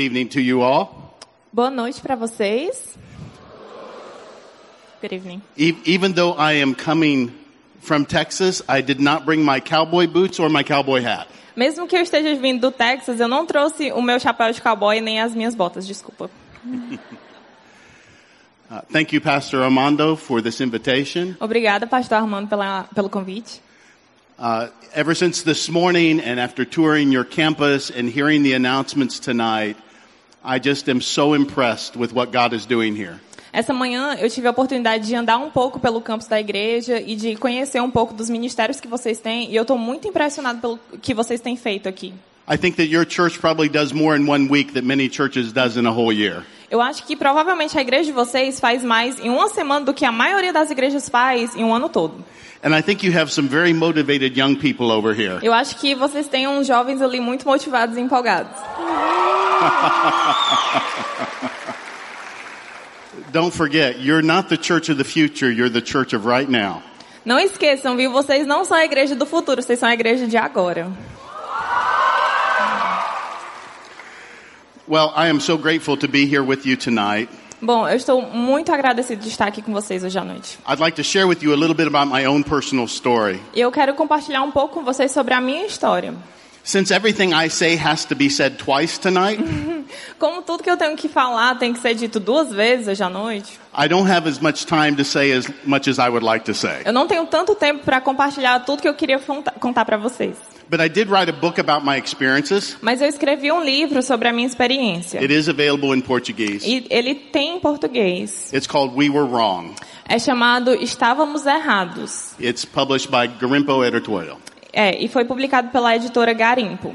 Evening to you all. Boa noite para vocês. Good evening. E- even though I am coming from Texas, I did not bring my cowboy boots or my cowboy hat. Mesmo que eu esteja vindo do Texas, eu não trouxe o meu chapéu de cowboy nem as minhas botas, desculpa. Uh, thank you, Pastor Armando, for this invitation. Obrigada, pastor Armando, pela, pelo convite. Uh, ever since this morning and after touring your campus and hearing the announcements tonight, I just am so impressed with what God is doing here. Essa manhã eu tive a oportunidade de andar um pouco pelo campus da igreja e de conhecer um pouco dos ministérios que vocês têm, e eu estou muito impressionado pelo que vocês têm feito aqui. I think that your church probably does more in one week than many churches does in a whole year. Eu acho que provavelmente a igreja de vocês faz mais em uma semana do que a maioria das igrejas faz em um ano todo. And I think you have some very motivated young people over here. Eu acho que vocês têm uns jovens ali muito motivados e empolgados. Don't forget, you're not the church of the future, you're the church of right now. Não esqueçam, viu? Vocês não são a igreja do futuro, vocês são a igreja de agora. Well, I am so grateful to be here with you tonight. Bom, eu estou muito agradecido de estar aqui com vocês hoje à noite. I'd like to share with you a little bit about my own personal story. E eu quero compartilhar um pouco com vocês sobre a minha história. Since everything I say has to be said twice tonight, Como tudo que eu tenho que falar tem que ser dito duas vezes hoje à noite, I don't have as much time to say as much as I would like to say. eu não tenho tanto tempo para compartilhar tudo que eu queria contar para vocês. But I did write a book about my experiences. Mas eu escrevi um livro sobre a minha experiência. It is available in Portuguese. E ele tem em português. It's called We Were Wrong. É chamado Estávamos Errados. It's published by Garimpo Editorial. É, e foi publicado pela editora Garimpo.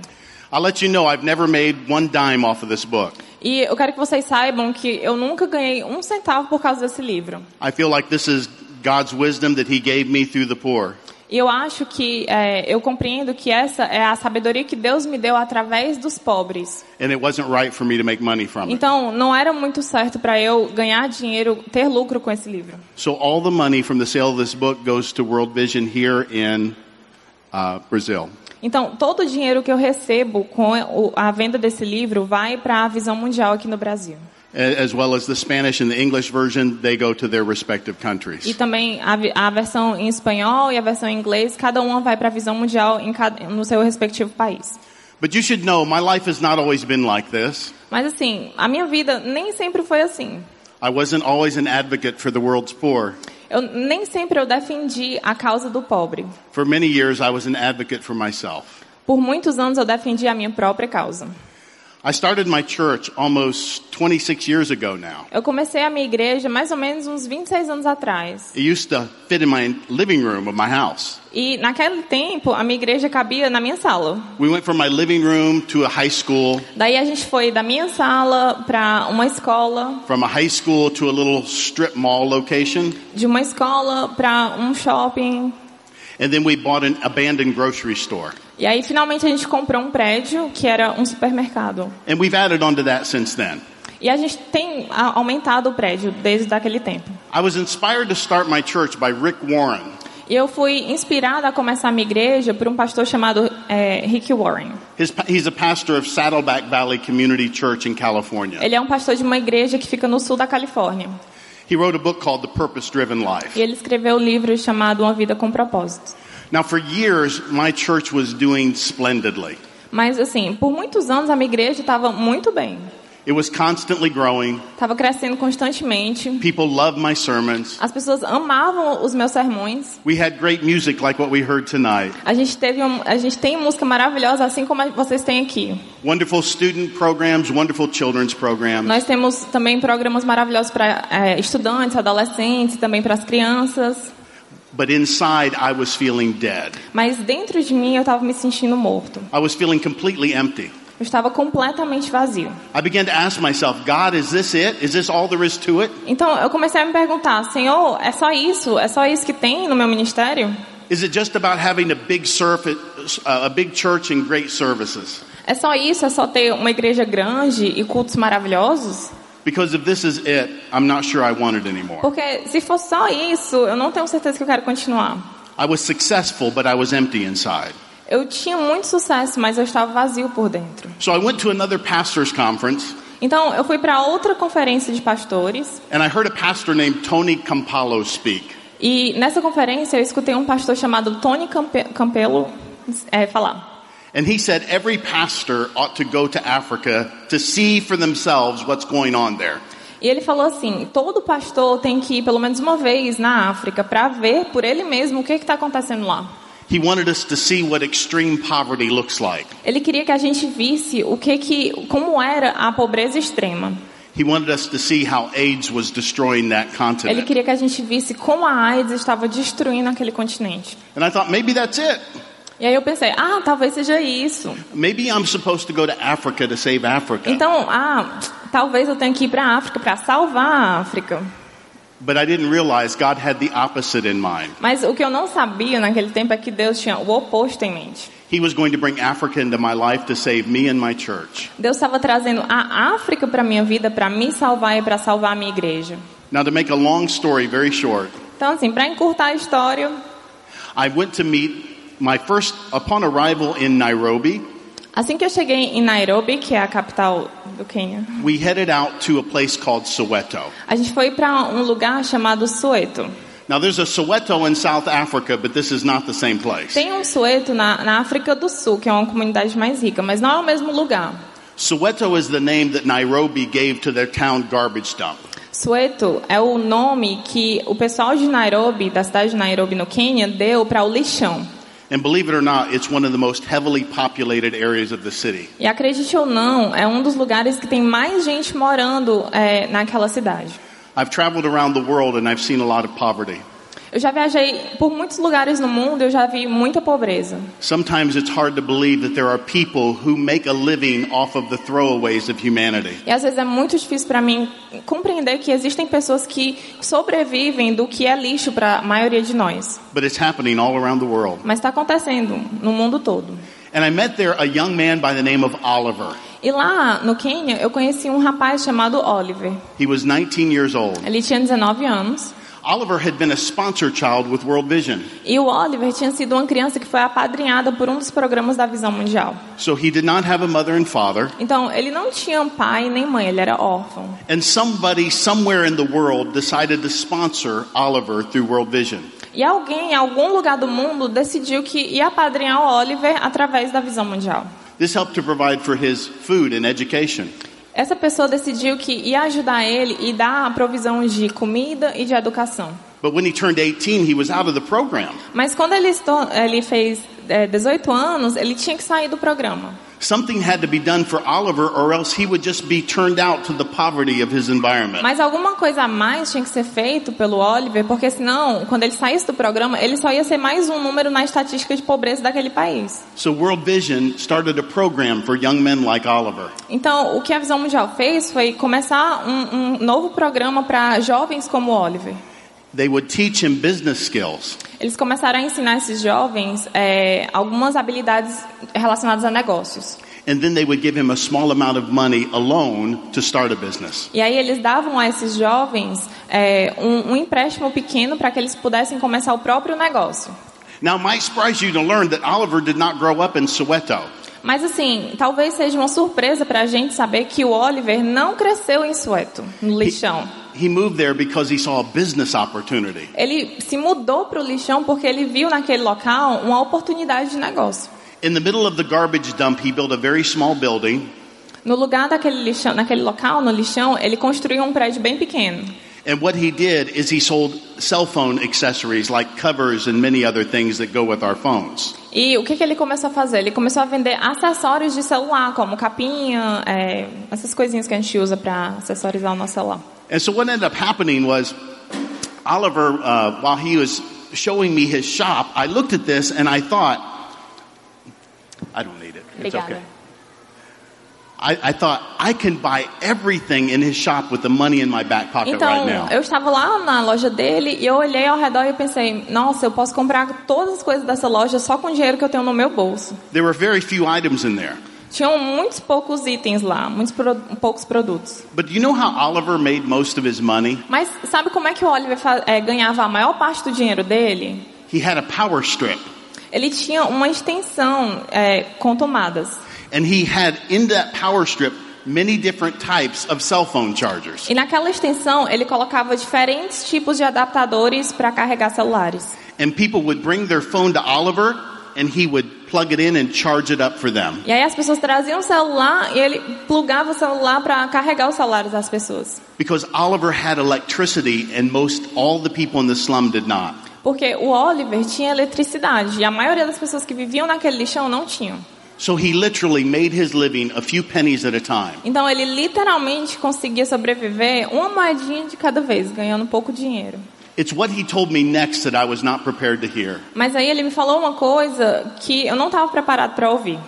I'll let you know I've never made one dime off of this book. E eu quero que vocês saibam que eu nunca ganhei um centavo por causa desse livro. I feel like this is God's wisdom that He gave me through the poor. E eu acho que é, eu compreendo que essa é a sabedoria que Deus me deu através dos pobres. Right. Então, não era muito certo para eu ganhar dinheiro, ter lucro com esse livro. So all the money from the sale of this book goes to World Vision here in uh, Brazil. Então, todo o dinheiro que eu recebo com a venda desse livro vai para a Visão Mundial aqui no Brasil. As well as the Spanish and the English version, they go to their respective E countries. também a, a versão em espanhol e a versão em inglês, cada uma vai para a Visão Mundial em cada, no seu respectivo país. But you should know my life has not always been like this. Mas assim, a minha vida nem sempre foi assim. I wasn't always an advocate for the world's poor. Eu nem sempre eu defendi a causa do pobre. For many years, I was an advocate for myself. Por muitos anos eu defendi a minha própria causa. I started my church almost 26 years ago now. Eu comecei a minha igreja mais ou menos uns 26 anos atrás. It used to fit in my living room of my house. E naquele tempo a minha igreja cabia na minha sala. We went from my living room to a high school, Daí a gente foi da minha sala para uma escola, from a high school to a little strip mall location, de uma escola para um shopping. And then we bought an abandoned grocery store. E aí finalmente a gente comprou um prédio que era um supermercado. And we've added on to that since then. E a gente tem aumentado o prédio desde aquele tempo. I was inspired to start my church by Rick Warren. E eu fui inspirada a começar a minha igreja por um pastor chamado é, Rick Warren. His, he's a pastor of Saddleback Valley Community Church in California. Ele é um pastor de uma igreja que fica no sul da Califórnia. He wrote a book called The Purpose Driven Life. E ele escreveu um livro chamado Uma Vida com Propósito. Now, for years, my church was doing splendidly. Mas assim, por muitos anos a minha igreja estava muito bem. It was constantly growing. Estava crescendo constantemente. People loved my sermons. As pessoas amavam os meus sermões. We had great music like what we heard tonight. A gente teve um, a gente tem música maravilhosa assim como vocês têm aqui. Wonderful student programs, wonderful children's programs. Nós temos também programas maravilhosos para é, estudantes, adolescentes, também para as crianças. But inside, I was feeling dead. Mas dentro de mim eu estava me sentindo morto. I was feeling completely empty. Eu estava completamente vazio. I began to ask myself, God, is this it? Is this all there is to it? Então eu comecei a me perguntar, Senhor, é só isso? É só isso que tem no meu ministério? Is it just about having a big surf, a big church and great services? É só isso? É só ter uma igreja grande e cultos maravilhosos? Because if this is it, I'm not sure I want it anymore. Porque se for só isso, eu não tenho certeza que eu quero continuar. I was successful, but I was empty inside. Eu tinha muito sucesso, mas eu estava vazio por dentro. So I went to another pastor's conference Então eu fui para outra conferência de pastores and I heard a pastor named Tony speak. e nessa conferência eu escutei um pastor chamado Tony Campe Campelo é, falar. And he said every pastor ought to go to Africa to see for themselves what's going on there. E ele falou assim: todo pastor tem que ir pelo menos uma vez na África para ver por ele mesmo o que está acontecendo lá. He wanted us to see what extreme poverty looks like. Ele queria que a gente visse o que que, como era a pobreza extrema. He wanted us to see how AIDS was destroying that Ele continent. queria que a gente visse como a AIDS estava destruindo aquele continente. And I thought maybe that's it. E aí eu pensei, ah, talvez seja isso. Maybe I'm supposed to go to Africa to save Africa. Então, ah, talvez eu tenha que ir para a África para salvar a África. But I didn't realize God had the opposite in mind. Mas o que eu não sabia naquele tempo é que Deus tinha o oposto em mente. He was going to bring Africa into my life to save me and my church. Deus estava trazendo a África para minha vida para me salvar e para salvar a minha igreja. Now, to make a long story very short, Então, assim, para encurtar a história, I went to meet my first, upon arrival in Nairobi, assim que eu cheguei em Nairobi, que é a capital do Quênia, we headed out to a place called Soweto. a gente foi para um lugar chamado Soweto. Now, there's a Soweto in South Africa, but this is not the same place. Tem um Soweto na, na África do Sul, que é uma comunidade mais rica, mas não é o mesmo lugar. Soweto is the name that Nairobi gave to their town garbage dump. Soweto é o nome que o pessoal de Nairobi, da cidade de Nairobi no Quênia, deu para o lixão. And believe it or not, it's one of the most heavily populated areas of the city. E acredite ou não, é um dos lugares que tem mais gente morando é, naquela cidade. I've traveled around the world and I've seen a lot of poverty. Eu já viajei por muitos lugares no mundo, eu já vi muita pobreza. Sometimes it's hard to believe that there are people who make a living off of the throwaways of humanity. E às vezes é muito difícil para mim compreender que existem pessoas que sobrevivem do que é lixo para a maioria de nós. But it's happening all around the world. Mas está acontecendo no mundo todo. And I met there a young man by the name of Oliver. E lá no Quênia eu conheci um rapaz chamado Oliver. He was 19 years old. Ele tinha 19 anos. Oliver had been a sponsor child with World Vision. E o Oliver tinha sido uma criança que foi apadrinhada por um dos programas da Visão Mundial. So he did not have a mother and father. Então, ele não tinha um pai nem mãe, ele era órfão. And somebody somewhere in the world decided to sponsor Oliver through World Vision. E alguém em algum lugar do mundo decidiu que ia apadrinhar o Oliver através da Visão Mundial. This helped to provide for his food and education. Essa pessoa decidiu que ia ajudar ele e dar a provisão de comida e de educação. But when he turned 18, he was out of the program. Mas quando ele, ele fez 18 anos, ele tinha que sair do programa. Something had to be done for Oliver, or else he would just be turned out to the poverty of his environment. Mas alguma coisa a mais tinha que ser feito pelo Oliver, porque senão, quando ele saísse do programa, ele só ia ser mais um número na estatística de pobreza daquele país. So World Vision started a program for young men like Oliver. Então, o que a Visão Mundial fez foi começar um, um novo programa para jovens como Oliver. They would teach him business skills. Eles começaram a ensinar esses jovens é, algumas habilidades relacionadas a negócios. And then they would give him a small amount of money alone to start a business. E aí eles davam a esses jovens é, um, um empréstimo pequeno para que eles pudessem começar o próprio negócio. Now, it might surprise you to learn that Oliver did not grow up in Soweto. Mas assim, talvez seja uma surpresa para a gente saber que o Oliver não cresceu em Sueto, no lixão. He moved there because he saw a business opportunity. Ele se mudou para o lixão porque ele viu naquele local uma oportunidade de negócio. In the middle of the garbage dump, he built a very small building, No lugar daquele lixão, naquele local, no lixão, ele construiu um prédio bem pequeno. and what he did is he sold cell phone accessories like covers and many other things that go with our phones. E o que, que ele começou a fazer? Ele começou a vender acessórios de celular, como capinha, é, essas coisinhas que a gente usa para acessorizar o nosso celular. And so what ended up happening was Oliver, uh, while he was showing me his shop, I looked at this and I thought, I don't need it. It's okay. I, I thought I can buy everything in his shop with the money in my back pocket Então, right now. eu estava lá na loja dele e eu olhei ao redor e pensei, nossa, eu posso comprar todas as coisas dessa loja só com o dinheiro que eu tenho no meu bolso. There were very few items in there. Tinham muitos poucos itens lá, muitos pro- poucos produtos. But you know how Oliver made most of his money? Mas sabe como é que o Oliver é, ganhava a maior parte do dinheiro dele? He had a power strip. Ele tinha uma extensão é, com tomadas. And he had in that power strip many different types of cell phone chargers. E naquela extensão ele colocava diferentes tipos de adaptadores para carregar celulares. And people would bring their phone to Oliver and he would plug it in and charge it up for them. E aí as pessoas traziam o celular e ele plugava o celular para carregar os celulares das pessoas. Because Oliver had electricity and most all the people in the slum did not. Porque o Oliver tinha eletricidade e a maioria das pessoas que viviam naquele lixão não tinham. So he literally made his living a few pennies at a time. Então ele literalmente conseguia sobreviver uma moedinha de cada vez, ganhando pouco dinheiro. It's what he told me next that I was not prepared to hear. Mas aí ele me falou uma coisa que eu não estava preparado para ouvir.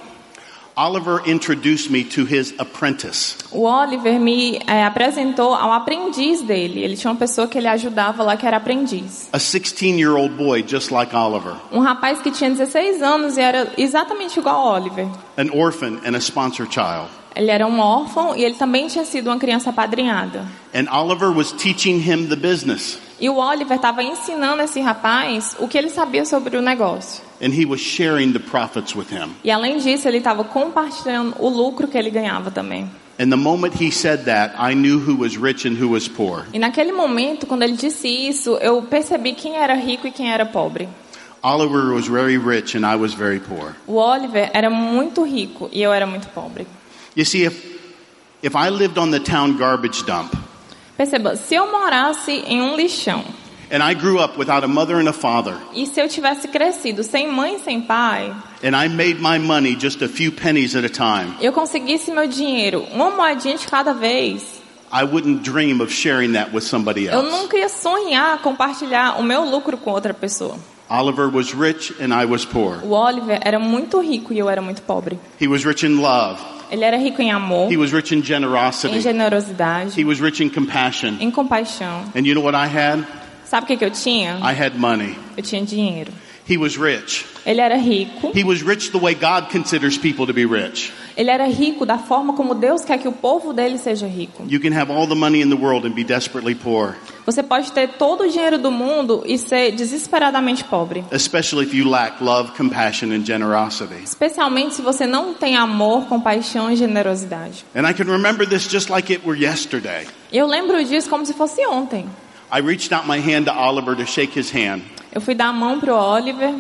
Oliver introduced me to his apprentice. O Oliver me é, apresentou ao aprendiz dele. Ele tinha uma pessoa que ele ajudava lá que era aprendiz. A 16-year-old boy just like Oliver, Um rapaz que tinha 16 anos e era exatamente igual ao Oliver. an orphan and a sponsor child. Ele era um órfão e ele também tinha sido uma criança apadrinhada. And Oliver was teaching him the business. E o Oliver estava ensinando esse rapaz o que ele sabia sobre o negócio. And he was sharing the profits with him. E além disso, ele estava compartilhando o lucro que ele ganhava também. And the moment he said that, I knew who was rich and who was poor. E naquele momento, quando ele disse isso, eu percebi quem era rico e quem era pobre. Oliver was very rich and I was very poor. O Oliver era muito rico e eu era muito pobre. You see, if, if I lived on the town garbage dump Perceba, se eu morasse em um lixão and I grew up without a mother and a father e se eu tivesse crescido sem mãe e sem pai, and I made my money just a few pennies at a time, eu conseguisse meu dinheiro uma moedinha de cada vez, I wouldn't dream of sharing that with somebody eu else. nunca ia sonhar compartilhar o meu lucro com outra pessoa. Oliver was rich and I was poor. O Oliver era muito rico e eu era muito pobre. He was rich in love. Ele era rico em amor, He was rich in em generosity. generosidade, He was rich in compassion. em compaixão. And you know what I had? Sabe o que, que eu tinha? I had money. Eu tinha dinheiro. He was rich. Ele era rico. He was rich the way God considers people to be rich. Ele era rico da forma como Deus quer que o povo dele seja rico. You can have all the money in the world and be desperately poor, Você pode ter todo o dinheiro do mundo e ser desesperadamente pobre. especially if you lack love, compassion, and generosity. Especialmente se você não tem amor, compaixão e generosidade. And I can remember this just like it were yesterday. Eu lembro disso como se fosse ontem. I reached out my hand to Oliver to shake his hand. Eu fui dar a mão pro Oliver.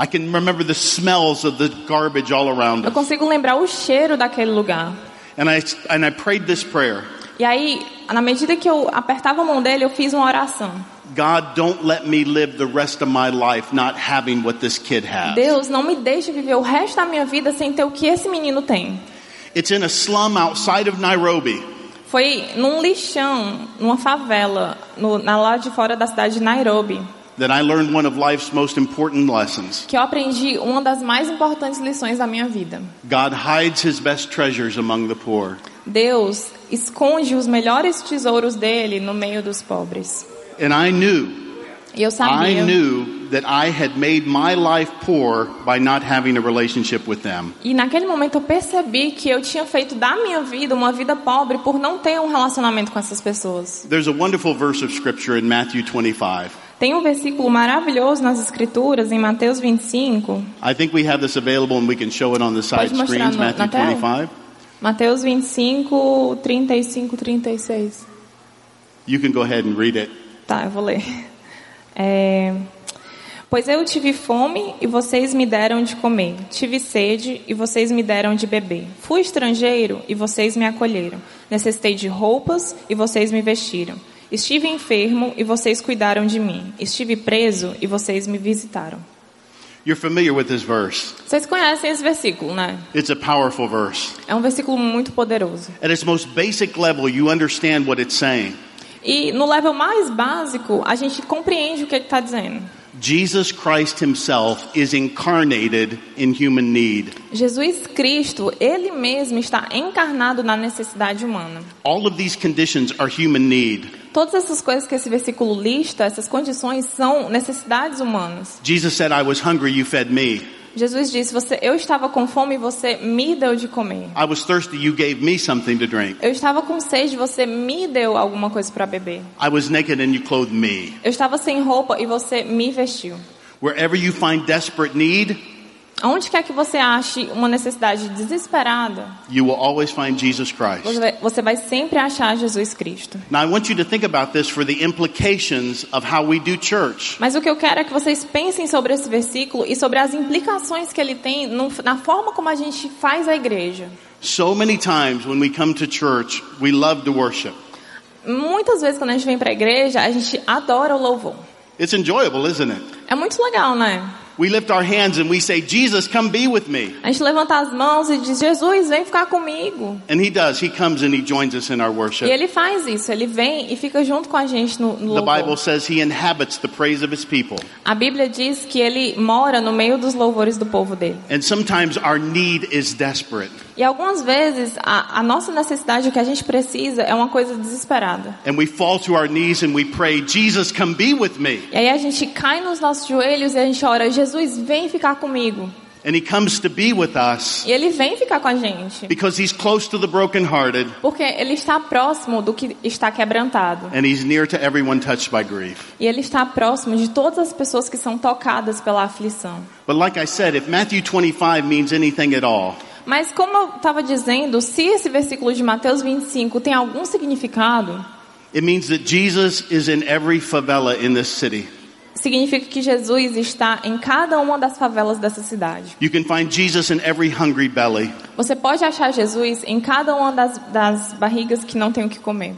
I can remember the smells of the garbage all around Eu consigo lembrar o cheiro daquele lugar. And I, and I prayed this prayer E aí, na medida que eu apertava a mão dele, eu fiz uma oração. God, don't let me live the rest of my life not having what this kid has. Deus, não me deixe viver o resto da minha vida sem ter o que esse menino tem. It's in a slum outside of Nairobi. Foi num lixão, numa favela, no, na lá de fora da cidade de Nairobi, that I learned one of life's most important lessons. que eu aprendi uma das mais importantes lições da minha vida. God hides his best treasures among the poor. Deus esconde os melhores tesouros dele no meio dos pobres. And I knew, E eu I sabia. knew that I had made my life poor by not having a relationship with them. E naquele momento eu percebi que eu tinha feito da minha vida uma vida pobre por não ter um relacionamento com essas pessoas. There's a wonderful verse of scripture in Matthew 25. Tem um versículo maravilhoso nas escrituras em Mateus 25. I think we have this available and we can show it on the side screens, no- Matthew tela? 25. Mateus 25, 35, 36. You can go ahead and read it. Tá, eu vou ler. É, pois eu tive fome e vocês me deram de comer. Tive sede e vocês me deram de beber. Fui estrangeiro e vocês me acolheram. Necessitei de roupas e vocês me vestiram. Estive enfermo e vocês cuidaram de mim. Estive preso e vocês me visitaram. You're familiar with this verse. Vocês conhecem esse versículo, né? It's a powerful verse. É um versículo muito poderoso. At its most basic level, you understand what it's saying. E no level mais básico, a gente compreende o que ele está dizendo. Jesus Christ himself is incarnated in human need. Jesus Cristo, ele mesmo está encarnado na necessidade humana. All of these conditions are human need. Todas essas coisas que esse versículo lista, essas condições são necessidades humanas. Jesus said, I was hungry, you fed me. Jesus disse: você, eu estava com fome e você me deu de comer. I was thirsty, you gave me something to drink. Eu estava com sede, você me deu alguma coisa para beber. I was naked and you clothed me. Eu estava sem roupa e você me vestiu. Wherever you find desperate need, Aonde quer que você ache uma necessidade desesperada, you will always find Jesus Christ. você vai, você vai sempre achar Jesus Cristo. Now, I want you to think about this for the implications of how we do church. Mas o que eu quero é que vocês pensem sobre esse versículo e sobre as implicações que ele tem no- na forma como a gente faz a igreja. So many times when we come to church, we love to worship. Muitas vezes quando a gente vem para a igreja, a gente adora o louvor. It's enjoyable, isn't it? É muito legal, né? We lift our hands and we say, Jesus, come be with me. A gente levanta as mãos e diz: Jesus, vem ficar comigo. And he does. He comes and he joins us in our E worship. ele faz isso, ele vem e fica junto com a gente no, no The Bible louvor. says he inhabits the praise of his people. A Bíblia diz que ele mora no meio dos louvores do povo dele. And sometimes our need is desperate. E algumas vezes a, a nossa necessidade, o que a gente precisa, é uma coisa desesperada. And we fall to our knees and we pray, Jesus, come be with me. E aí a gente cai nos nossos joelhos e a gente ora: Jesus, vem ficar comigo. And he comes to be with us E ele vem ficar com a gente. because he's close to the brokenhearted Porque ele está próximo do que está quebrantado. and he's near to everyone touched by grief. E ele está próximo de todas as pessoas que são tocadas pela aflição. But like I said, if Matthew 25 means anything at all, Mas como eu estava dizendo, se esse versículo de Mateus 25 tem algum significado, it means that Jesus is in every favela in this city. Significa que Jesus está em cada uma das favelas dessa cidade. You can find Jesus in every hungry belly. Você pode achar Jesus em cada uma das, das barrigas que não tem o que comer.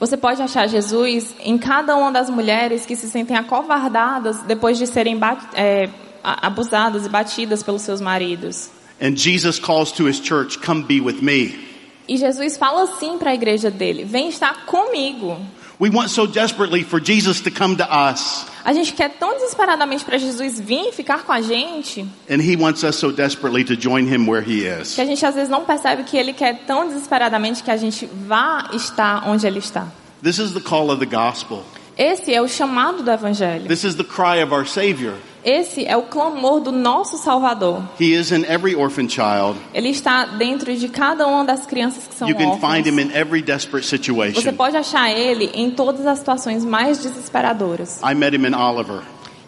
Você pode achar Jesus em cada uma das mulheres que se sentem acovardadas depois de serem é, abusadas e batidas pelos seus maridos. And Jesus calls to his church, Come be with me. E Jesus fala assim para a igreja dele: Vem estar comigo. We want so desperately for Jesus to come to us. A gente quer tão desesperadamente para Jesus vir e ficar com a gente And he wants us so desperately to join him where he is. que a gente às vezes não percebe que ele quer tão desesperadamente que a gente vá estar onde ele está. This is the call of the gospel. Esse é o chamado do evangelho. This is the cry of our Savior. Esse é o clamor do nosso Salvador. He is in every orphan child. Ele está dentro de cada uma das crianças que são You can find him órfãs. in every desperate Você situation. pode achar ele em todas as situações mais desesperadoras. I met him in Oliver,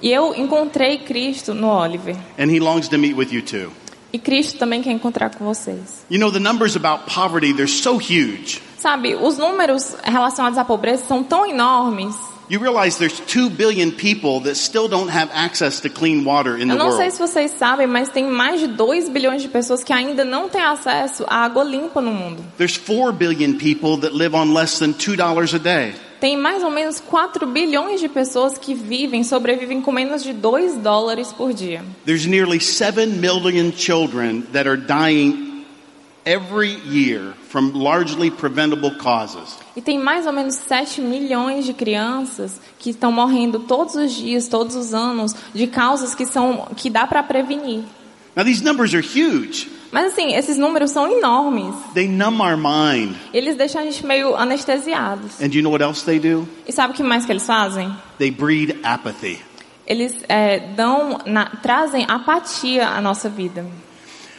E eu encontrei Cristo no Oliver. and he longs to meet with you too. E Cristo também quer encontrar com vocês. You know, the numbers about poverty, they're so huge. Sabe, os números relacionados à pobreza são tão enormes. You realize there's 2 billion people that still don't have access to clean water in the Eu não sei se vocês sabem, mas tem mais de 2 bilhões de pessoas que ainda não têm acesso à água limpa no mundo. There's 4 billion people that live on less than $2 a day. Tem mais ou menos 4 bilhões de pessoas que vivem, sobrevivem com menos de 2 dólares por dia. There's nearly 7 million children that are dying every year from largely preventable causes. E tem mais ou menos 7 milhões de crianças que estão morrendo todos os dias, todos os anos, de causas que são que dá para prevenir. Now these numbers are huge. Mas assim, esses números são enormes. They numb our mind. Eles deixam a gente meio anestesiados. And you know what else they do? E sabe o que mais que eles fazem? They breed apathy. Eles é, dão, na- trazem apatia à nossa vida.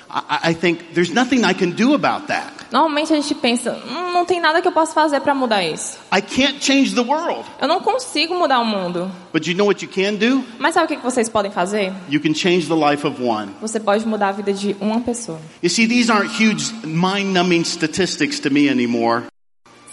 I, I think there's nothing I can do about that. Normalmente a gente pensa, hum, não tem nada que eu possa fazer para mudar isso. I can't change the world. Eu não consigo mudar o mundo. But you know what you can do? Mas sabe o que vocês podem fazer? You can change the life of one. Você pode mudar a vida de uma pessoa. You see, these aren't huge mind numbing statistics to me anymore.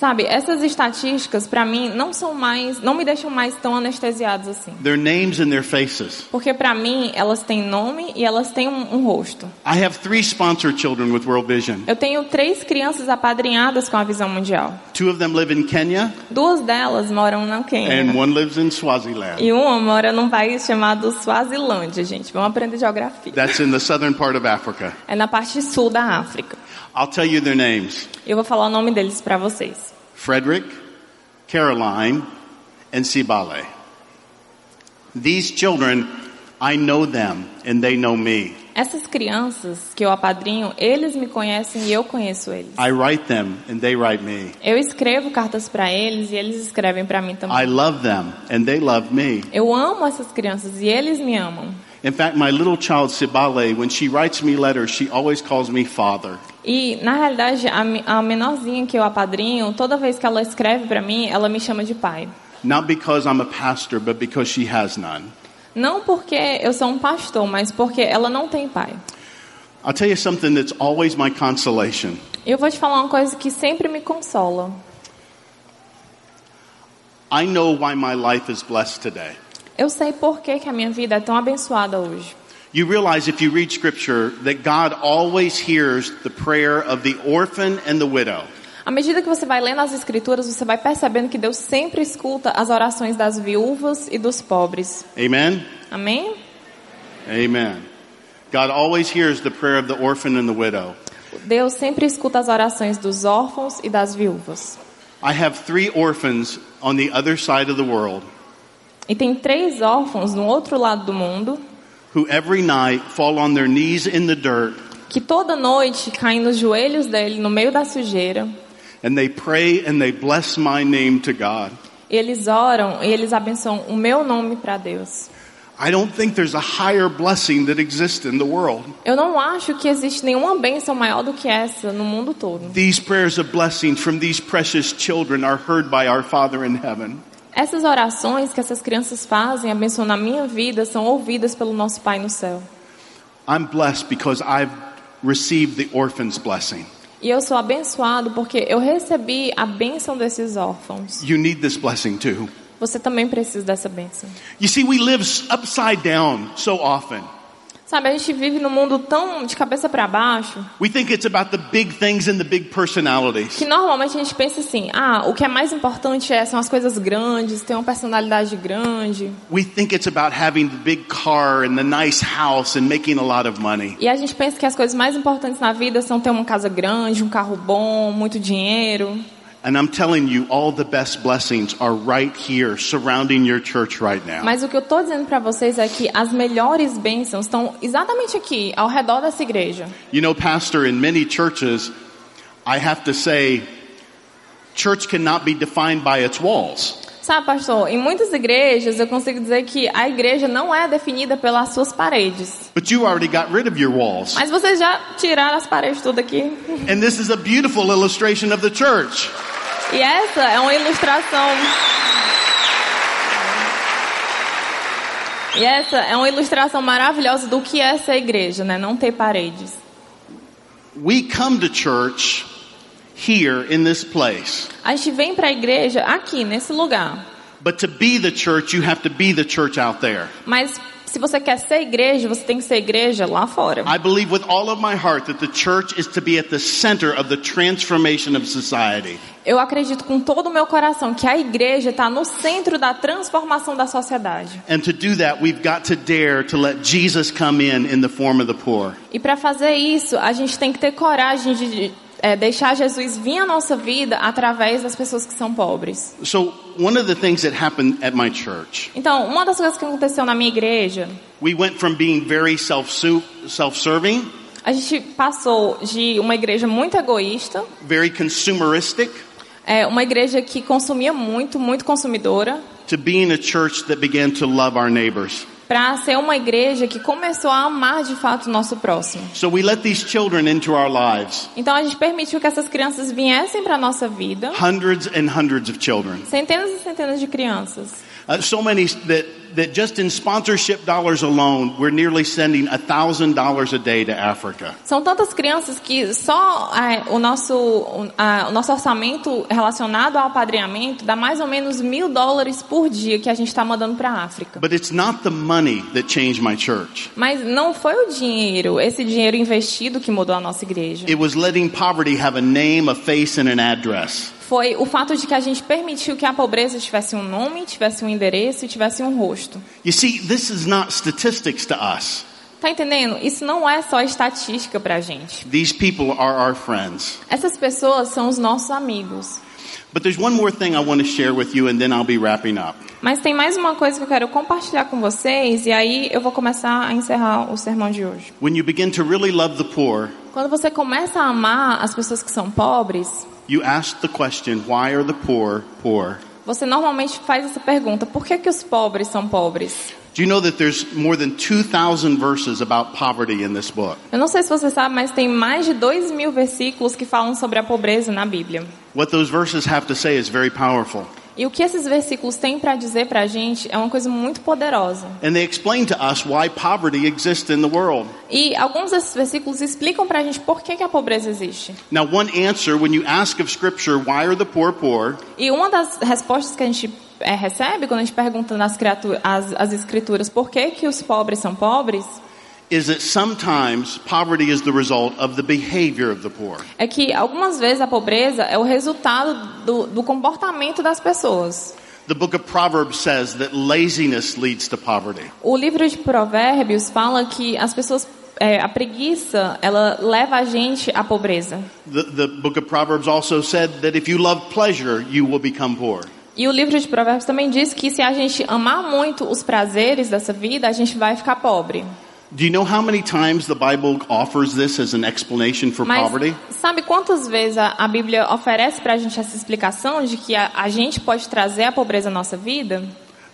Sabe, essas estatísticas para mim não são mais, não me deixam mais tão anestesiados assim. Their names and their faces. Porque para mim elas têm nome e elas têm um, um rosto. I have three sponsored children with World Vision. Eu tenho três crianças apadrinhadas com a visão mundial. Two of them live in Kenya, Duas delas moram na Quênia. and one lives in Swaziland. E uma mora num país chamado Suazilândia, gente. Vamos aprender geografia. That's in the southern part of Africa. É na parte sul da África. I'll tell you their names Eu vou falar o nome deles para vocês. Frederick, Caroline, and Sibale. These children, I know them, and they know me. Essas crianças que eu apadrinho, eles me conhecem e eu conheço eles. I write them, and they write me. Eu escrevo cartas para eles e eles escrevem para mim I também. love them, and they love me. Eu amo essas crianças e eles me amam. In fact, my little child Sibale, when she writes me letters, she always calls me father. E, na realidade, a, a menorzinha que eu apadrinho, toda vez que ela escreve para mim, ela me chama de pai. Not because I'm a pastor, but because she has none. Não porque eu sou um pastor, mas porque ela não tem pai. I'll tell you something that's always my consolation. Eu vou te falar uma coisa que sempre me consola. I know why my life is blessed today. Eu sei por que, que a minha vida é tão abençoada hoje. You realize if you read scripture that God always hears the prayer of the orphan and the widow. À medida que você vai lendo as escrituras, você vai percebendo que Deus sempre escuta as orações das viúvas e dos pobres. Amen? Amém? Amen. God always hears the prayer of the orphan and the widow. Deus sempre escuta as orações dos órfãos e das viúvas. I have three orphans on the other side of the world E tem três órfãos no outro lado do mundo who every night fall on their knees in the dirt que toda noite caem nos joelhos dele no meio da sujeira. and they pray and they bless my name to God. E eles oram e eles abençoam o meu nome para Deus. I don't think there's a higher blessing that exists in the world. Eu não acho que existe nenhuma bênção maior do que essa no mundo todo. These prayers of blessings from these precious children are heard by our Father in heaven. Essas orações que essas crianças fazem, abençoando a minha vida, são ouvidas pelo nosso Pai no céu. I'm blessed because I've received the orphan's blessing. E eu sou abençoado porque eu recebi a bênção desses órfãos. You need this blessing too. Você também precisa dessa bênção. You see, we live upside down so often. Sabe, a gente vive num mundo tão de cabeça para baixo We think it's about the big things and the big personalities. que normalmente a gente pensa assim: ah, o que é mais importante é, são as coisas grandes, ter uma personalidade grande. We think it's about having the big car and the nice house and making a lot of money. E a gente pensa que as coisas mais importantes na vida são ter uma casa grande, um carro bom, muito dinheiro. And I'm telling you, all the best blessings are right here surrounding your church right now. Mas o que eu estou dizendo para vocês é que as melhores bênçãos estão exatamente aqui, ao redor dessa igreja. You know, Pastor, in many churches, I have to say, church cannot be defined by its walls. Sabe, pastor, em muitas igrejas eu consigo dizer que a igreja não é definida pelas suas paredes. But you already got rid of your walls. Mas vocês já tiraram as paredes tudo aqui. And this is a beautiful illustration of the church. E essa é uma ilustração. E essa é uma ilustração maravilhosa do que é essa igreja, né? Não ter paredes. We come to church here in this place. A gente vem para a igreja aqui, nesse lugar. But to be the church, you have to be the church out there. Mas se você quer ser igreja, você tem que ser igreja lá fora. I believe with all of my heart that the church is to be at the center of the transformation of society. Eu acredito com todo o meu coração que a igreja está no centro da transformação da sociedade. And to do that, we've got to dare to let Jesus come in in the form of the poor. E para fazer isso, a gente tem que ter coragem de, de é, deixar Jesus vir à nossa vida através das pessoas que são pobres. So, one of the things that happened at my church, Então, uma das coisas que aconteceu na minha igreja, we went from being very self-serving, a gente passou de uma igreja muito egoísta, very consumeristic, é, uma igreja que consumia muito, muito consumidora, to being a church that began to love our neighbors. Para ser uma igreja que começou a amar de fato o nosso próximo. So we let these children into our lives. Então a gente permitiu que essas crianças viessem para nossa vida, Hundreds and hundreds of children. centenas e centenas de crianças. Uh, so many that, that just in sponsorship dollars alone, we're nearly sending a thousand dollars a day to Africa. São tantas crianças que só é, o, nosso, a- o nosso orçamento relacionado ao apadrinhamento dá mais ou menos mil dólares por dia que a gente está mandando para a África. But it's not the money that changed my church. Mas não foi o dinheiro, esse dinheiro investido que mudou a nossa igreja. It was letting poverty have a name, a face, and an address. Foi o fato de que a gente permitiu que a pobreza tivesse um nome, tivesse um endereço e tivesse um rosto. You see, this is not statistics to us. Tá entendendo? Isso não é só estatística pra gente. These people are our friends. Essas pessoas são os nossos amigos. But there's one more thing I want to share with you, and then I'll be wrapping up. Mas tem mais uma coisa que eu quero compartilhar com vocês e aí eu vou começar a encerrar o sermão de hoje. When you begin to really love the poor, Quando você começa a amar as pessoas que são pobres, you ask the question, why are the poor poor? você normalmente faz essa pergunta: por que, que os pobres são pobres? Do you know that there's more than 2,000 verses about poverty in this book? Eu não sei se você sabe, mas tem mais de dois mil versículos que falam sobre a pobreza na Bíblia. What those verses have to say is very powerful. E o que esses versículos têm para dizer para a gente é uma coisa muito poderosa. And they explain to us why poverty exists in the world. E alguns desses versículos explicam para a gente por que, que a pobreza existe. Now, one answer when you ask of Scripture, why are the poor poor? E uma das respostas que a gente é, recebe quando a gente pergunta nas as, as escrituras por que, que os pobres são pobres, is that sometimes poverty is the result of the behavior of the poor. é que algumas vezes a pobreza é o resultado do, do comportamento das pessoas. The book of Proverbs says that laziness leads to poverty. O livro de Provérbios fala que as pessoas, é, a preguiça, ela leva a gente à pobreza. The, the book of Proverbs also said that if you love pleasure, you will become poor. E o livro de Provérbios também diz que se a gente amar muito os prazeres dessa vida, a gente vai ficar pobre. Do you know how many times the Bible offers this as an explanation for Mas poverty? sabe quantas vezes a, a Bíblia oferece para a gente essa explicação de que a, a gente pode trazer a pobreza à nossa vida?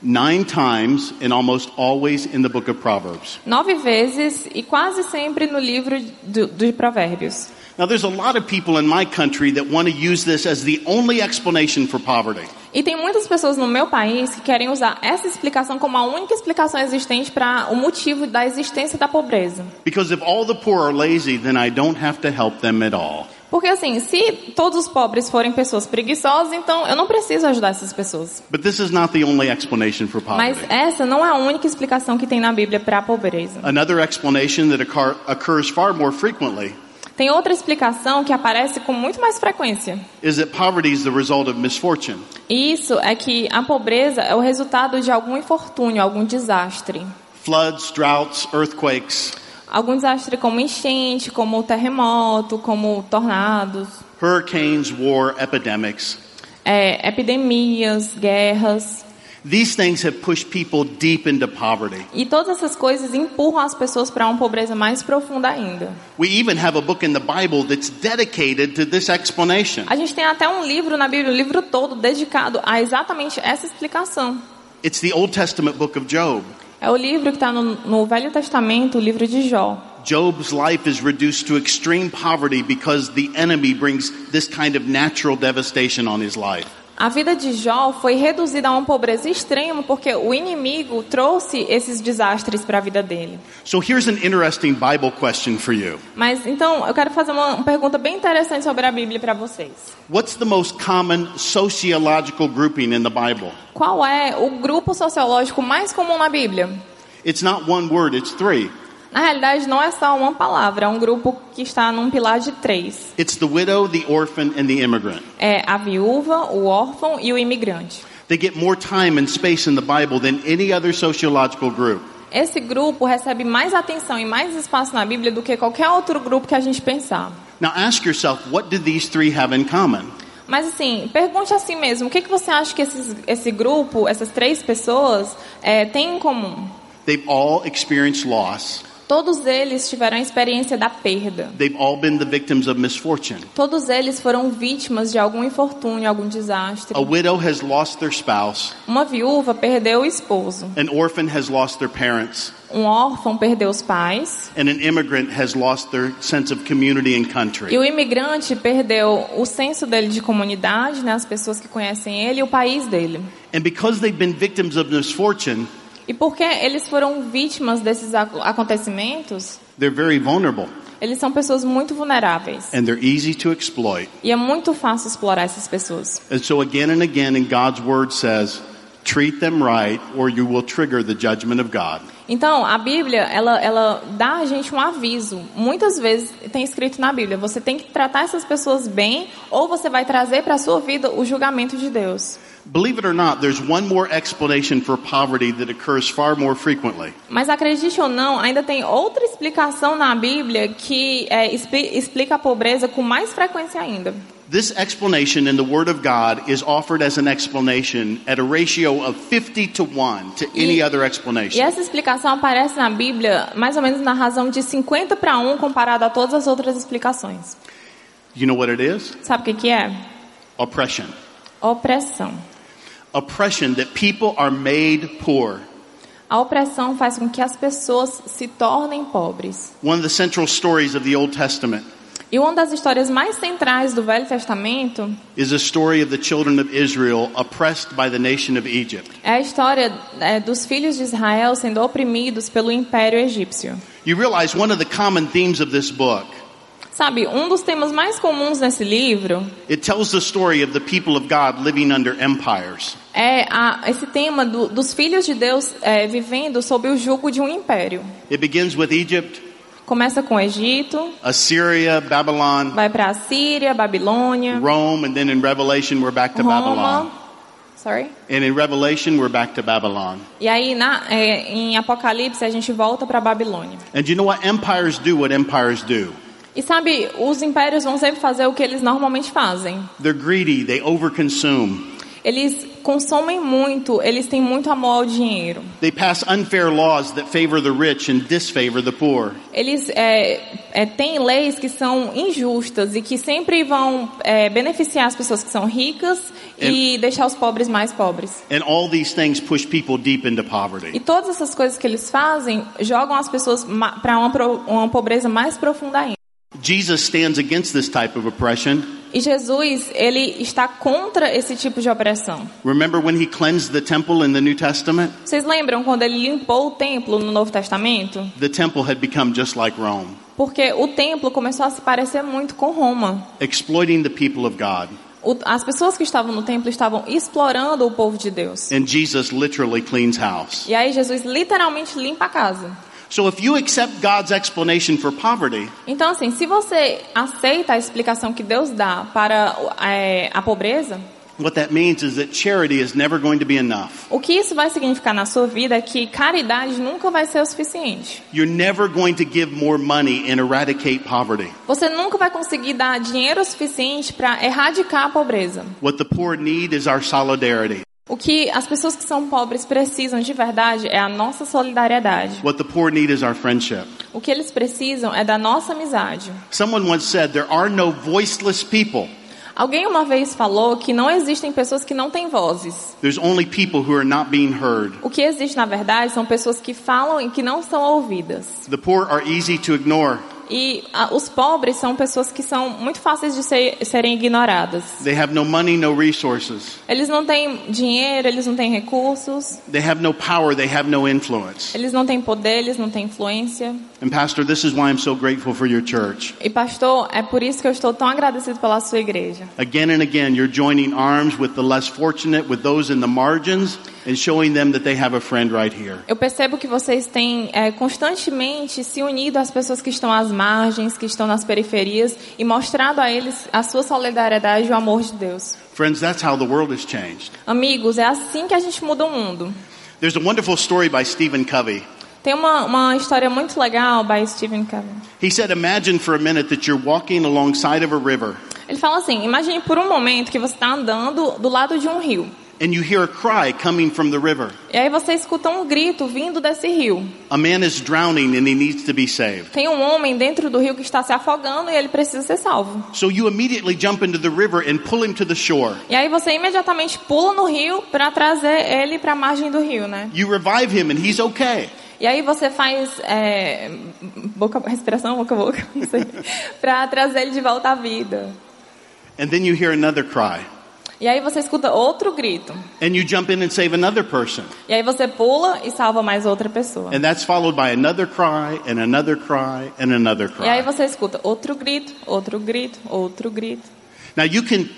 Nine times and almost always in the book of Proverbs. Nove vezes e quase sempre no livro do, de Provérbios. Now, there's a lot of people in my country that want to use this as the only explanation for poverty. E tem muitas pessoas no meu país que querem usar essa explicação como a única explicação existente para o motivo da existência da pobreza. Because if all the poor are lazy, then I don't have to help them at all. Porque assim, se todos os pobres forem pessoas preguiçosas, então eu não preciso ajudar essas pessoas. But this is not the only explanation for Mas essa não é a única explicação que tem na Bíblia para a pobreza. Another explanation that occur- occurs far more frequently Tem outra explicação que aparece com muito mais frequência. is that poverty is the result of misfortune. Isso é que a pobreza é o resultado de algum infortúnio, algum desastre. Floods, droughts, earthquakes, Algum desastre como enchente, como terremoto, como tornados, hurricanes, war, epidemics. é, epidemias, guerras. These things have pushed people deep into poverty. E todas essas coisas empurram as pessoas para uma pobreza mais profunda ainda. We even have a book in the Bible that's dedicated to this explanation. A gente tem até um livro na Bíblia, o livro todo, dedicado a exatamente essa explicação. It's the Old Testament book of Job. É o livro que está no, no Velho Testamento, o livro de Jó. Job's life is reduced to extreme poverty because the enemy brings this kind of natural devastation on his life. A vida de Jó foi reduzida a uma pobreza extrema porque o inimigo trouxe esses desastres para a vida dele. So here's an interesting Bible question for you. Mas então eu quero fazer uma, pergunta bem interessante sobre a Bíblia para vocês. What's the most common sociological grouping in the Bible? Qual é o grupo sociológico mais comum na Bíblia? It's not one word, it's three. Na realidade, não é só uma palavra, é um grupo que está num pilar de três. It's the widow, the orphan, and the immigrant. É a viúva, o órfão e o imigrante. They get more time and space in the Bible than any other sociological group. Esse grupo recebe mais atenção e mais espaço na Bíblia do que qualquer outro grupo que a gente pensar. Now ask yourself, what do these three have in common? Mas assim, pergunte a si mesmo, o que, que você acha que esses, esse grupo, essas três pessoas, é, têm em comum? They've all experienced loss. Todos eles tiveram a experiência da perda. They've all been the victims of misfortune. Todos eles foram vítimas de algum infortúnio, algum desastre. A widow has lost their spouse. Uma viúva perdeu o esposo. An orphan has lost their parents. Um órfão perdeu os pais. And an immigrant has lost their sense of community and E o imigrante perdeu o senso dele de comunidade, né, as pessoas que conhecem ele e o país dele. And because they've been victims of misfortune, E porque eles foram vítimas desses ac- acontecimentos, they're very vulnerable eles são pessoas muito vulneráveis. and they're easy to exploit. E é muito fácil explorar essas pessoas. And so again and again in God's word says, treat them right or you will trigger the judgment of God. Então, a Bíblia, ela, ela dá a gente um aviso. Muitas vezes tem escrito na Bíblia, você tem que tratar essas pessoas bem ou você vai trazer para a sua vida o julgamento de Deus. Believe it or not, there's one more explanation for poverty that occurs far more frequently. Mas acredite ou não, ainda tem outra explicação na Bíblia que é, expli- explica a pobreza com mais frequência ainda. This explanation in the Word of God is offered as an explanation at a ratio of 50 to 1 to any E- other E explanation. essa explicação aparece na Bíblia mais ou menos na razão de 50 para 1 comparado a todas as outras explicações. You know what it is? Sabe o que, que é? Oppression. Opressão. Oppression that people are made poor. A opressão faz com que as pessoas se tornem pobres. One of the central stories of the Old Testament E uma das histórias mais centrais do Velho Testamento is a story of the children of Israel oppressed by the nation of Egypt. é a história é, dos filhos de Israel sendo oprimidos pelo Império Egípcio. You realize one of the common themes of this book. Sabe, um dos temas mais comuns nesse livro é a- esse tema do- dos filhos de Deus é, vivendo sob o jugo de um império. It begins with Egypt, Começa com o Egito, Assyria, Babylon, vai para a Síria, Babilônia, Rome, and then in Revelation we're back to Babylon. Roma. Sorry. And in Revelation we're back to Babylon. E aí na, é, em Apocalipse a gente volta para Babilônia. And you know what? Empires do what empires do. E sabe, os impérios vão sempre fazer o que eles normalmente fazem. They're greedy, they overconsume. Eles consomem muito, eles têm muito amor ao dinheiro. They pass unfair laws that favor the rich and disfavor the poor. Eles é, é, têm leis que são injustas e que sempre vão é, beneficiar as pessoas que são ricas e deixar os pobres mais pobres. And all these things push people deep into E poverty. todas essas coisas que eles fazem jogam as pessoas para uma, uma pobreza mais profunda ainda. Jesus stands against this type of oppression. E Jesus, ele está contra esse tipo de opressão. Remember when he cleansed the temple in the New Testament? Vocês lembram quando ele limpou o templo no Novo Testamento? The temple had become just like Rome, Porque o templo começou a se parecer muito com Roma. exploiting the people of God. As pessoas que estavam no templo estavam explorando o povo de Deus. And Jesus literally cleans house. E aí Jesus literalmente limpa a casa. So if you accept God's explanation for poverty, Então assim, se você aceita a explicação que Deus dá para é, a pobreza, what that means is that charity is never going to be enough. o que isso vai significar na sua vida é que caridade nunca vai ser o suficiente. You're never going to give more money and eradicate poverty. Você nunca vai conseguir dar dinheiro suficiente para erradicar a pobreza. What the poor need is our solidarity. O que as pessoas que são pobres precisam de verdade é a nossa solidariedade. What the poor need is our friendship. O que eles precisam é da nossa amizade. Someone once said there are no voiceless people. Alguém uma vez falou que não existem pessoas que não têm vozes. There's only people who are not being heard. O que existe na verdade são pessoas que falam e que não são ouvidas. The poor are easy to ignore. E ah, os pobres são pessoas que são muito fáceis de ser- serem ignoradas. They have no money, no resources. Eles não têm dinheiro, eles não têm recursos, They have no power, they have no influence. eles não têm poder, eles não têm influência. And Pastor, this is why I'm so grateful for your church. E pastor, é por isso que eu estou tão agradecido pela sua igreja. Again and again, you're joining arms with the less fortunate, with those in the margins, and showing them that they have a friend right here. Eu percebo que vocês têm é, constantemente se unido às pessoas que estão às margens, que estão nas periferias e mostrado a eles a sua solidariedade e o amor de Deus. Friends, that's how the world has changed. Amigos, é assim que a gente muda o mundo. There's a wonderful story by Stephen Covey. Tem uma, uma história muito legal by Stephen Covey. He said, Imagine for a minute that you're walking alongside of a river Ele fala assim: imagine por um momento que você está andando do lado de um rio. And you hear a cry coming from the river. E aí você escuta um grito vindo desse rio. A man is drowning and he needs to be saved. Tem um homem dentro do rio que está se afogando e ele precisa ser salvo. So you immediately jump into the river and pull him to the shore. E aí você imediatamente pula no rio para trazer ele para a margem do rio, né? You revive him and he's okay. E aí você faz é, boca, respiração, boca a boca, para trazer ele de volta à vida. And then you hear another cry. E aí você escuta outro grito. And you jump in and save another person. E aí você pula e salva mais outra pessoa. And that's followed by another cry and another cry and another E aí cry. você escuta outro grito, outro grito, outro grito. Now you can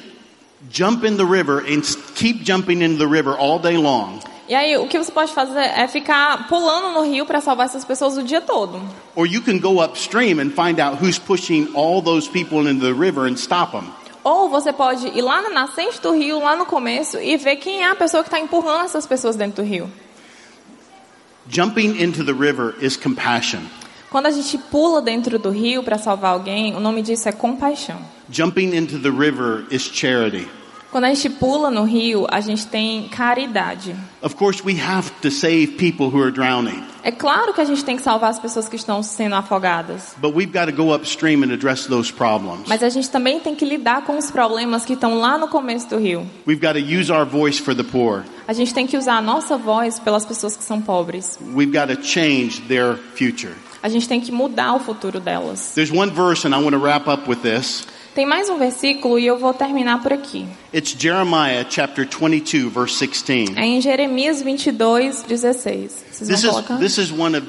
jump in the river and keep jumping into the river all day long. E aí o que você pode fazer é ficar pulando no rio para salvar essas pessoas o dia todo. Or you can go upstream and find out who's pushing all those people into the river and stop them. Ou você pode ir lá na nascente do rio, lá no começo, e ver quem é a pessoa que está empurrando essas pessoas dentro do rio. Jumping into the river is compassion. Quando a gente pula dentro do rio para salvar alguém, o nome disso é compaixão. Jumping into the river is charity. Quando a gente pula no rio, a gente tem caridade. Of course, we have to save people who are drowning. É claro que a gente tem que salvar as pessoas que estão sendo afogadas. But we've got to go upstream and address those problems. Mas a gente também tem que lidar com os problemas que estão lá no começo do rio. We've got to use our voice for the poor. A gente tem que usar a nossa voz pelas pessoas que são pobres. We've got to change their future. A gente tem que mudar o futuro delas. There's one verse, and I want to wrap up with this. Tem mais um versículo e eu vou terminar por aqui. It's Jeremiah chapter 22, verse 16. É em Jeremias 22, 16. Vocês This vão is, this is one of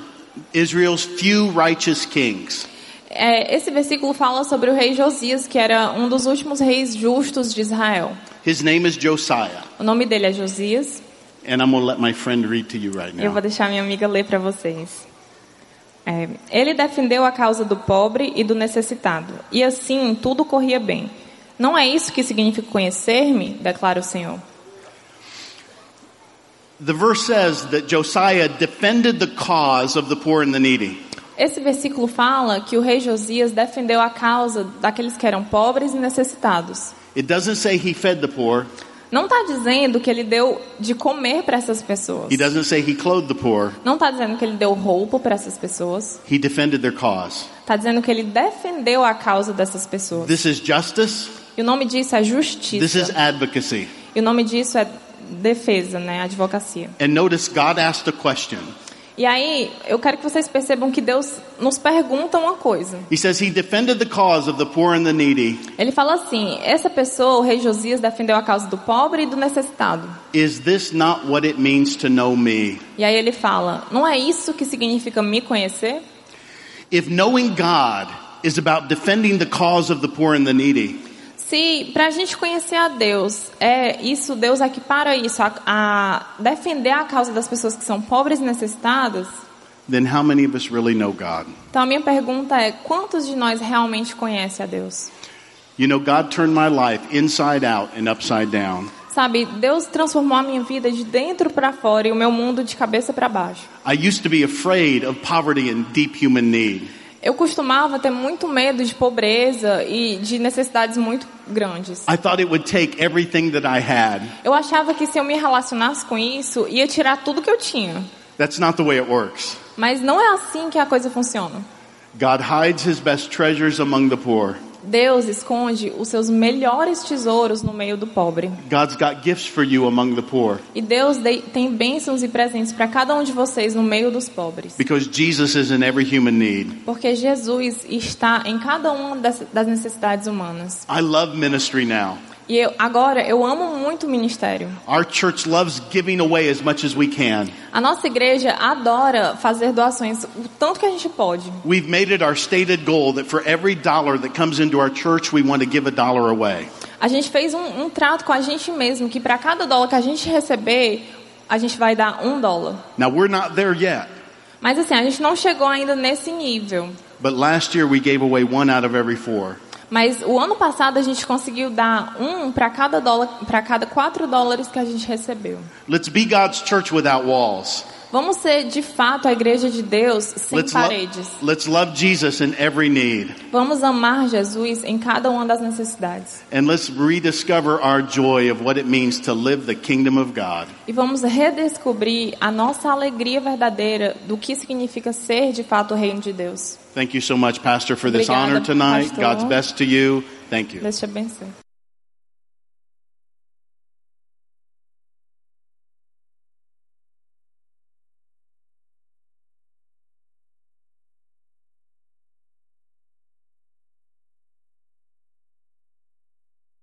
Israel's few righteous kings. É, esse versículo fala sobre o rei Josias, que era um dos últimos reis justos de Israel. His name is Josiah. O nome dele é Josias. And I'm let my friend read to you right Eu now. vou deixar minha amiga ler para vocês. É, ele defendeu a causa do pobre e do necessitado, e assim tudo corria bem. Não é isso que significa conhecer-me? declara o Senhor. The verse says that Josiah defended the cause of the poor and the needy. Esse versículo fala que o rei Josias defendeu a causa daqueles que eram pobres e necessitados. It doesn't say he fed the poor. Não está dizendo que ele deu de comer para essas pessoas. He doesn't say he clothed the poor. Não está dizendo que ele deu roupa para essas pessoas. He defended their cause. Está dizendo que ele defendeu a causa dessas pessoas. This is justice. E o nome disso é This is justiça. advocacy. E o nome disso é defesa, né? Advocacia. And notice God asked a question. E aí, eu quero que vocês percebam que Deus nos pergunta uma coisa. Ele fala assim: essa pessoa, o rei Josias, defendeu a causa do pobre e do necessitado. Is this not what it means to know me? E aí ele fala: não é isso que significa me conhecer? If knowing God is about defending the cause of the poor and the needy, Se para a gente conhecer a Deus, é isso, Deus aqui para isso, a, a defender a causa das pessoas que são pobres e necessitadas. then how many of us really know God? Então a minha pergunta é: quantos de nós realmente conhecem a Deus? You know, God turned my life inside out and upside down. Sabe, Deus transformou a minha vida de dentro para fora e o meu mundo de cabeça para baixo. I used to be afraid of poverty and deep human need. Eu costumava ter muito medo de pobreza e de necessidades muito grandes. I thought it would take everything that I had. Eu achava que se eu me relacionasse com isso, ia tirar tudo que eu tinha. That's not the way it works. Mas não é assim que a coisa funciona. God hides his best treasures among the poor. Deus esconde os seus melhores tesouros no meio do pobre. God's got gifts for you among the poor E Deus tem bênçãos e presentes para cada um de vocês no meio dos pobres. because Jesus is in every human need. Porque Jesus está em cada uma das, das necessidades humanas. I love ministry now. E eu, agora eu amo muito o ministério. Our church loves giving away as much as we can. A nossa igreja adora fazer doações o tanto que a gente pode. We've made it our stated goal that for every dollar that comes into our church, we want to give a dollar away. A gente fez um, um trato com a gente mesmo que para cada dólar que a gente receber, a gente vai dar um dólar. Now, we're not there yet, Mas assim, a gente não chegou ainda nesse nível. but last year we gave away one out of every four. Mas o ano passado a gente conseguiu dar um para cada dólar, para cada quatro dólares que a gente recebeu. Let's be God's church without walls. Vamos ser de fato a igreja de Deus sem Let's, lo- paredes. let's love Jesus in every need. Vamos amar Jesus em cada uma das necessidades. And let's rediscover our joy of what it means to live the kingdom of God. E vamos redescobrir a nossa alegria verdadeira do que significa ser de fato o reino de Deus. Thank you so much, Pastor, for this Obrigada, honor tonight. pastor. God's best to you. Thank you. Deus te abençoe.